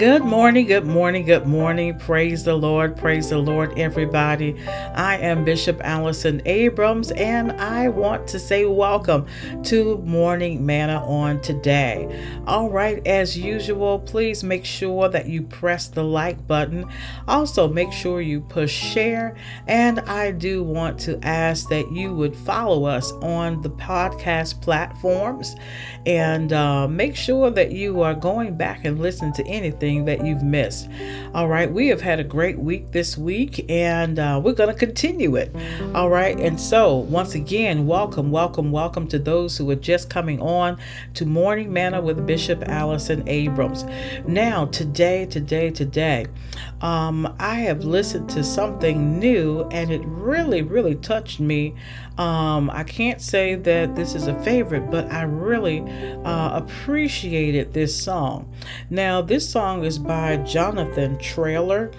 Good morning, good morning, good morning. Praise the Lord, praise the Lord, everybody. I am Bishop Allison Abrams, and I want to say welcome to Morning Manna on today. All right, as usual, please make sure that you press the like button. Also, make sure you push share, and I do want to ask that you would follow us on the podcast platforms and uh, make sure that you are going back and listen to anything anything that you've missed. All right, we have had a great week this week and uh, we're going to continue it. All right, and so once again, welcome, welcome, welcome to those who are just coming on to Morning Manna with Bishop Allison Abrams. Now, today, today, today, um, I have listened to something new and it really, really touched me. Um, I can't say that this is a favorite, but I really uh, appreciated this song. Now, this song is by Jonathan Traylor,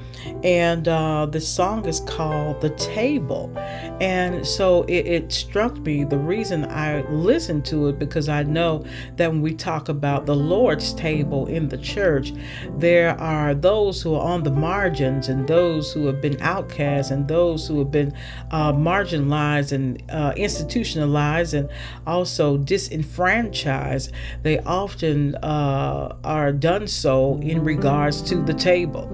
and uh, the song is called The Table. And so it, it struck me the reason I listened to it because I know that when we talk about the Lord's table in the church, there are those who are on the margins and those who have been outcast and those who have been uh, marginalized and uh, institutionalized and also disenfranchised. They often uh, are done so in regards to the table.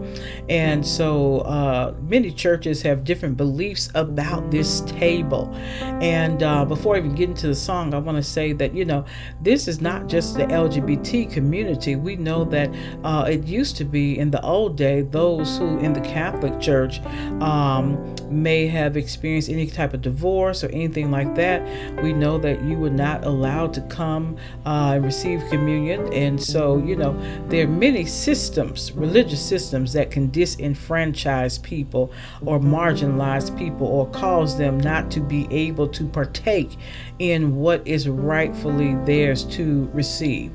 And so uh, many churches have different beliefs about this table. And uh, before I even get into the song, I want to say that, you know, this is not just the LGBT community. We know that uh, it used to be in the old day, those who in the Catholic Church um, may have experienced any type of divorce or anything like that. We know that you were not allowed to come uh, and receive communion. And so, you know, there are many systems, religious systems, that can disenfranchise people or marginalize people or cause them not to be able to partake in what is rightfully theirs to receive.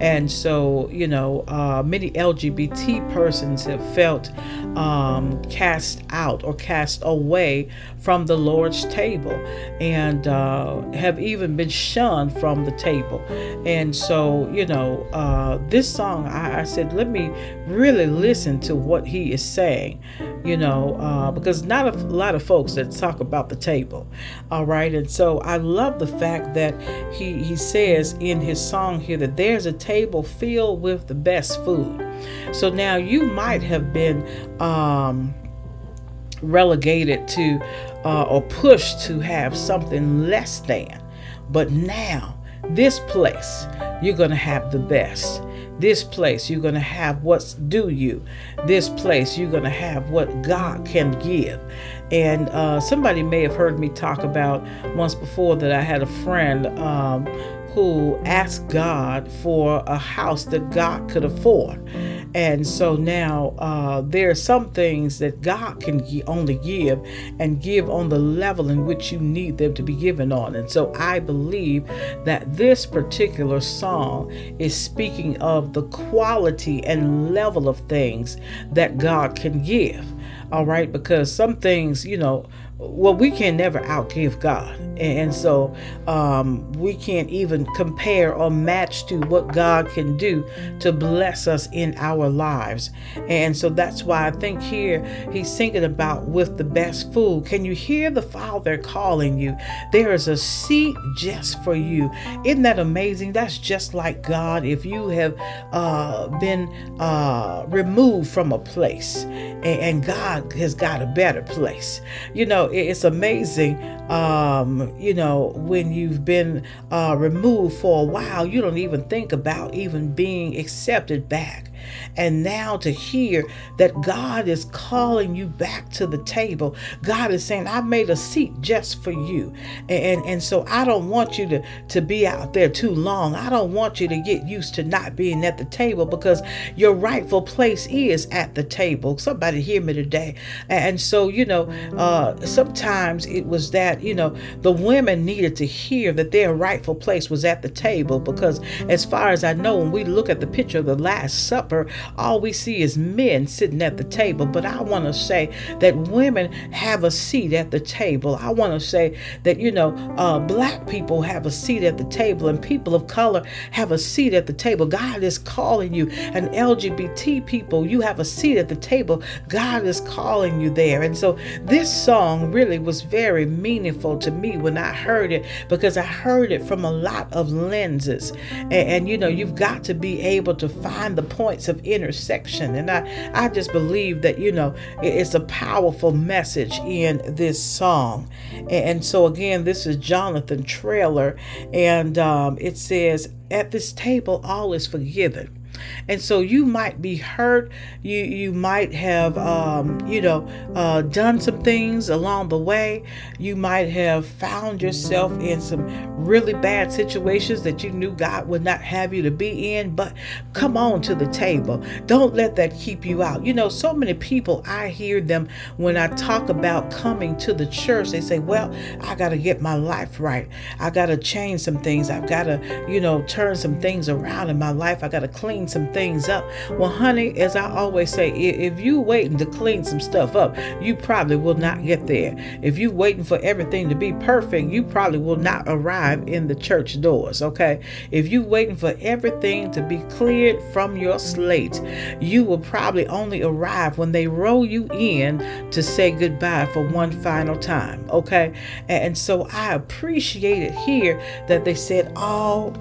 And so, you know, uh, many LGBT persons have felt um, cast out or cast away from the Lord's table and uh, have even been shunned from the table. And so, you know, uh, this song, I, I, said, let me really listen to what he is saying, you know, uh, because not a lot of folks that talk about the table. All right. And so I love the fact that he, he says in his song here that there's a table filled with the best food. So now you might have been um, relegated to uh, or pushed to have something less than. But now, this place, you're going to have the best. This place, you're going to have what's due you. This place, you're going to have what God can give. And uh, somebody may have heard me talk about once before that I had a friend um, who asked God for a house that God could afford. And so now uh, there are some things that God can only give and give on the level in which you need them to be given on. And so I believe that this particular song is speaking of the quality and level of things that God can give. All right, because some things, you know, well, we can never outgive God. And so um, we can't even compare or match to what God can do to bless us in our lives. And so that's why I think here he's thinking about with the best food. Can you hear the Father calling you? There is a seat just for you. Isn't that amazing? That's just like God. If you have uh, been uh, removed from a place and, and God has got a better place, you know it's amazing, um, you know, when you've been uh, removed for a while, you don't even think about even being accepted back. And now to hear that God is calling you back to the table, God is saying, I made a seat just for you. And, and so I don't want you to, to be out there too long. I don't want you to get used to not being at the table because your rightful place is at the table. Somebody hear me today. And so, you know, uh, sometimes it was that, you know, the women needed to hear that their rightful place was at the table because, as far as I know, when we look at the picture of the Last Supper, all we see is men sitting at the table. But I want to say that women have a seat at the table. I want to say that, you know, uh, black people have a seat at the table and people of color have a seat at the table. God is calling you, and LGBT people, you have a seat at the table. God is calling you there. And so this song really was very meaningful to me when I heard it because I heard it from a lot of lenses. And, and you know, you've got to be able to find the points of intersection. And I, I just believe that, you know, it's a powerful message in this song. And so, again, this is Jonathan Traylor, and um, it says, At this table, all is forgiven. And so you might be hurt. You you might have um, you know uh, done some things along the way. You might have found yourself in some really bad situations that you knew God would not have you to be in. But come on to the table. Don't let that keep you out. You know, so many people I hear them when I talk about coming to the church. They say, "Well, I got to get my life right. I got to change some things. I've got to you know turn some things around in my life. I got to clean some things up. Well, honey, as I always say, if you waiting to clean some stuff up, you probably will not get there. If you waiting for everything to be perfect, you probably will not arrive in the church doors. Okay, if you waiting for everything to be cleared from your slate, you will probably only arrive when they roll you in to say goodbye for one final time. Okay, and so I appreciate it here that they said all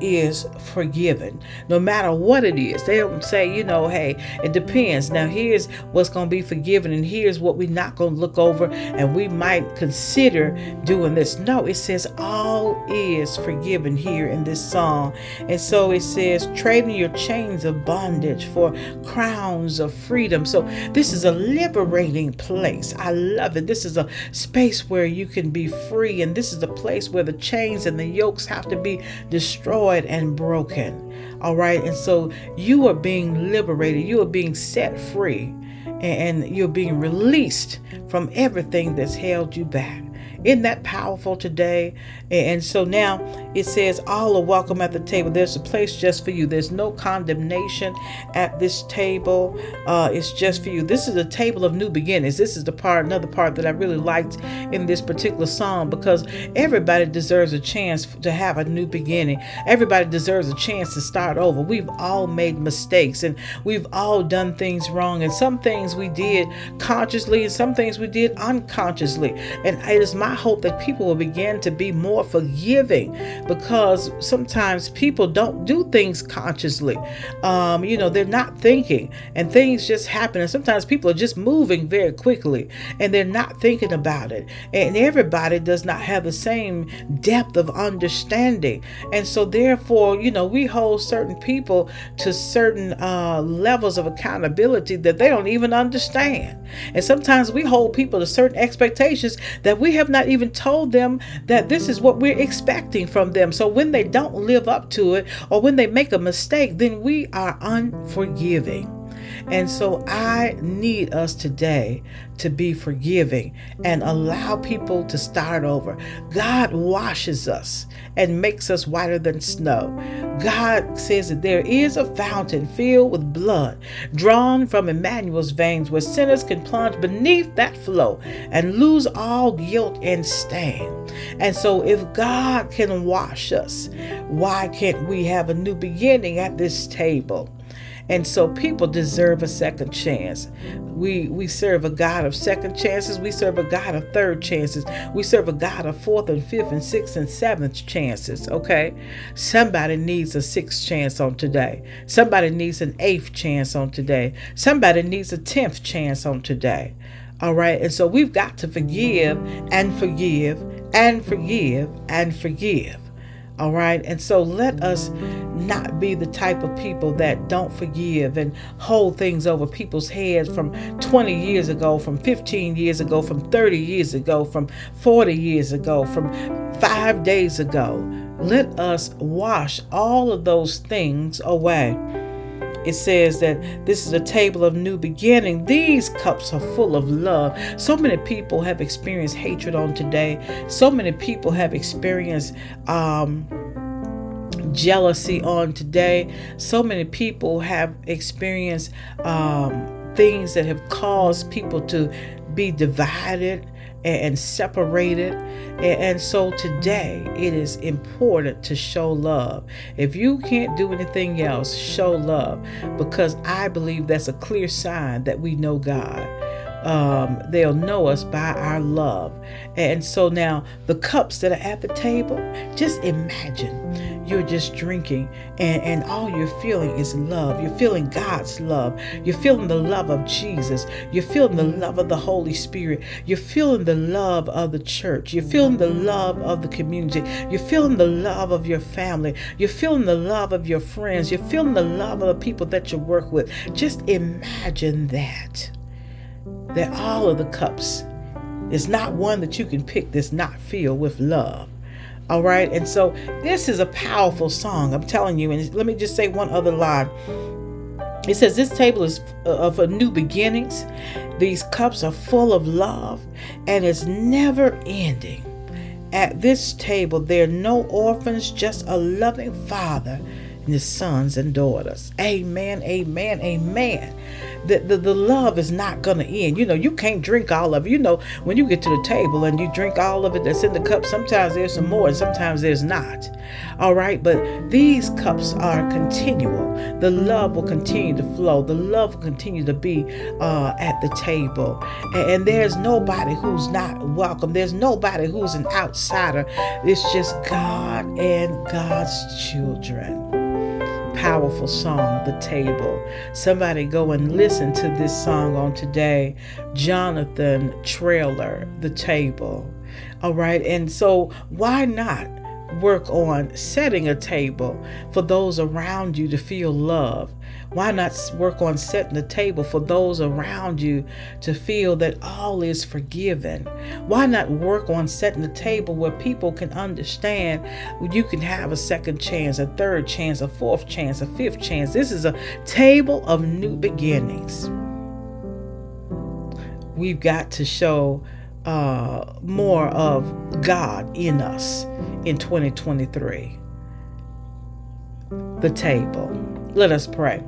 is forgiven, no matter what it is. They don't say, you know, hey, it depends. Now, here's what's going to be forgiven, and here's what we're not going to look over, and we might consider doing this. No, it says all is forgiven here in this song. And so it says, trading your chains of bondage for crowns of freedom. So this is a liberating place. I love it. This is a space where you can be free, and this is a place where the chains and the yokes have to be destroyed destroyed and broken. All right. And so you are being liberated, you are being set free, and you're being released from everything that's held you back. Isn't that powerful today? And so now it says, All are welcome at the table. There's a place just for you. There's no condemnation at this table. Uh, it's just for you. This is a table of new beginnings. This is the part, another part that I really liked in this particular song because everybody deserves a chance to have a new beginning. Everybody deserves a chance to start over. We've all made mistakes and we've all done things wrong. And some things we did consciously and some things we did unconsciously. And it is my hope that people will begin to be more forgiving because sometimes people don't do things consciously. Um, you know, they're not thinking and things just happen. And sometimes people are just moving very quickly and they're not thinking about it. And everybody does not have the same depth of understanding. And so, therefore, you know, we hold certain people to certain uh, levels of accountability that they don't even understand. And sometimes we hold people to certain expectations that we have not even told them that this is what we're expecting from them. So when they don't live up to it or when they make a mistake, then we are unforgiving. And so I need us today to be forgiving and allow people to start over. God washes us and makes us whiter than snow. God says that there is a fountain filled with blood drawn from Emmanuel's veins where sinners can plunge beneath that flow and lose all guilt and stain. And so, if God can wash us, why can't we have a new beginning at this table? And so people deserve a second chance. We we serve a God of second chances. We serve a God of third chances. We serve a God of fourth and fifth and sixth and seventh chances. Okay? Somebody needs a sixth chance on today. Somebody needs an eighth chance on today. Somebody needs a tenth chance on today. All right. And so we've got to forgive and forgive and forgive and forgive. All right. And so let us not be the type of people that don't forgive and hold things over people's heads from 20 years ago, from 15 years ago, from 30 years ago, from 40 years ago, from five days ago. Let us wash all of those things away it says that this is a table of new beginning. These cups are full of love. So many people have experienced hatred on today. So many people have experienced um, jealousy on today. So many people have experienced um, things that have caused people to be divided and separated. And so today it is important to show love. If you can't do anything else, show love because I believe that's a clear sign that we know God um, they'll know us by our love. And so now, the cups that are at the table, just imagine you're just drinking, and, and all you're feeling is love. You're feeling God's love. You're feeling the love of Jesus. You're feeling the love of the Holy Spirit. You're feeling the love of the church. You're feeling the love of the community. You're feeling the love of your family. You're feeling the love of your friends. You're feeling the love of the people that you work with. Just imagine that that all of the cups is not one that you can pick that's not filled with love. All right. And so this is a powerful song. I'm telling you. And let me just say one other line. It says, This table is of uh, uh, new beginnings. These cups are full of love and it's never ending. At this table, there are no orphans, just a loving father his sons and daughters. Amen, amen, amen the, the, the love is not going to end. You know, you can't drink all of it. You know, when you get to the table and you drink all of it that's in the cup, sometimes there's some more and sometimes there's not. All right, but these cups are continual. The love will continue to flow, the love will continue to be uh, at the table. And, and there's nobody who's not welcome, there's nobody who's an outsider. It's just God and God's children powerful song, The Table. Somebody go and listen to this song on today. Jonathan Traylor, The Table. All right. And so, why not? work on setting a table for those around you to feel love? Why not work on setting the table for those around you to feel that all is forgiven? Why not work on setting the table where people can understand you can have a second chance, a third chance, a fourth chance, a fifth chance? This is a table of new beginnings. We've got to show uh, more of God in us in 2023. The table. Let us pray.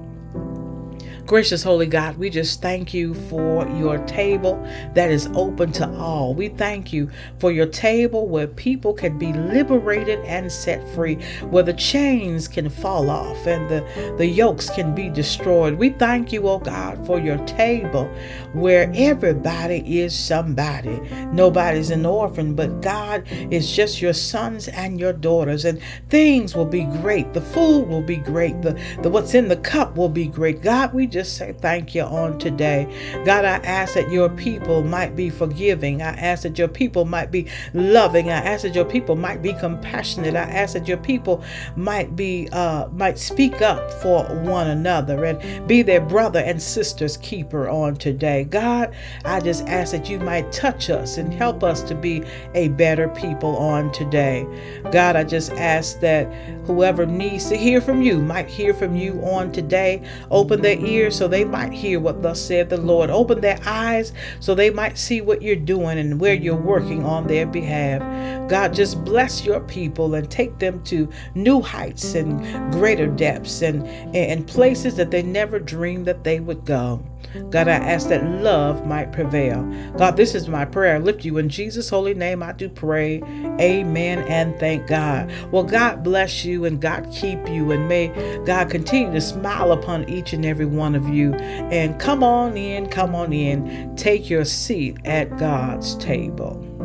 Gracious Holy God, we just thank you for your table that is open to all. We thank you for your table where people can be liberated and set free, where the chains can fall off and the, the yokes can be destroyed. We thank you, oh God, for your table where everybody is somebody. Nobody's an orphan, but God is just your sons and your daughters, and things will be great. The food will be great. The, the what's in the cup will be great. God, we just say thank you on today. God, I ask that your people might be forgiving. I ask that your people might be loving. I ask that your people might be compassionate. I ask that your people might be uh, might speak up for one another and be their brother and sister's keeper on today. God, I just ask that you might touch us and help us to be a better people on today. God, I just ask that whoever needs to hear from you might hear from you on today. Open their ears so they might hear what thus said the Lord. Open their eyes so they might see what you're doing and where you're working on their behalf. God, just bless your people and take them to new heights and greater depths and, and places that they never dreamed that they would go. God, I ask that love might prevail. God, this is my prayer. I lift you in Jesus' holy name. I do pray. Amen and thank God. Well, God bless you and God keep you and may God continue to smile upon each and every one of you. And come on in, come on in, take your seat at God's table.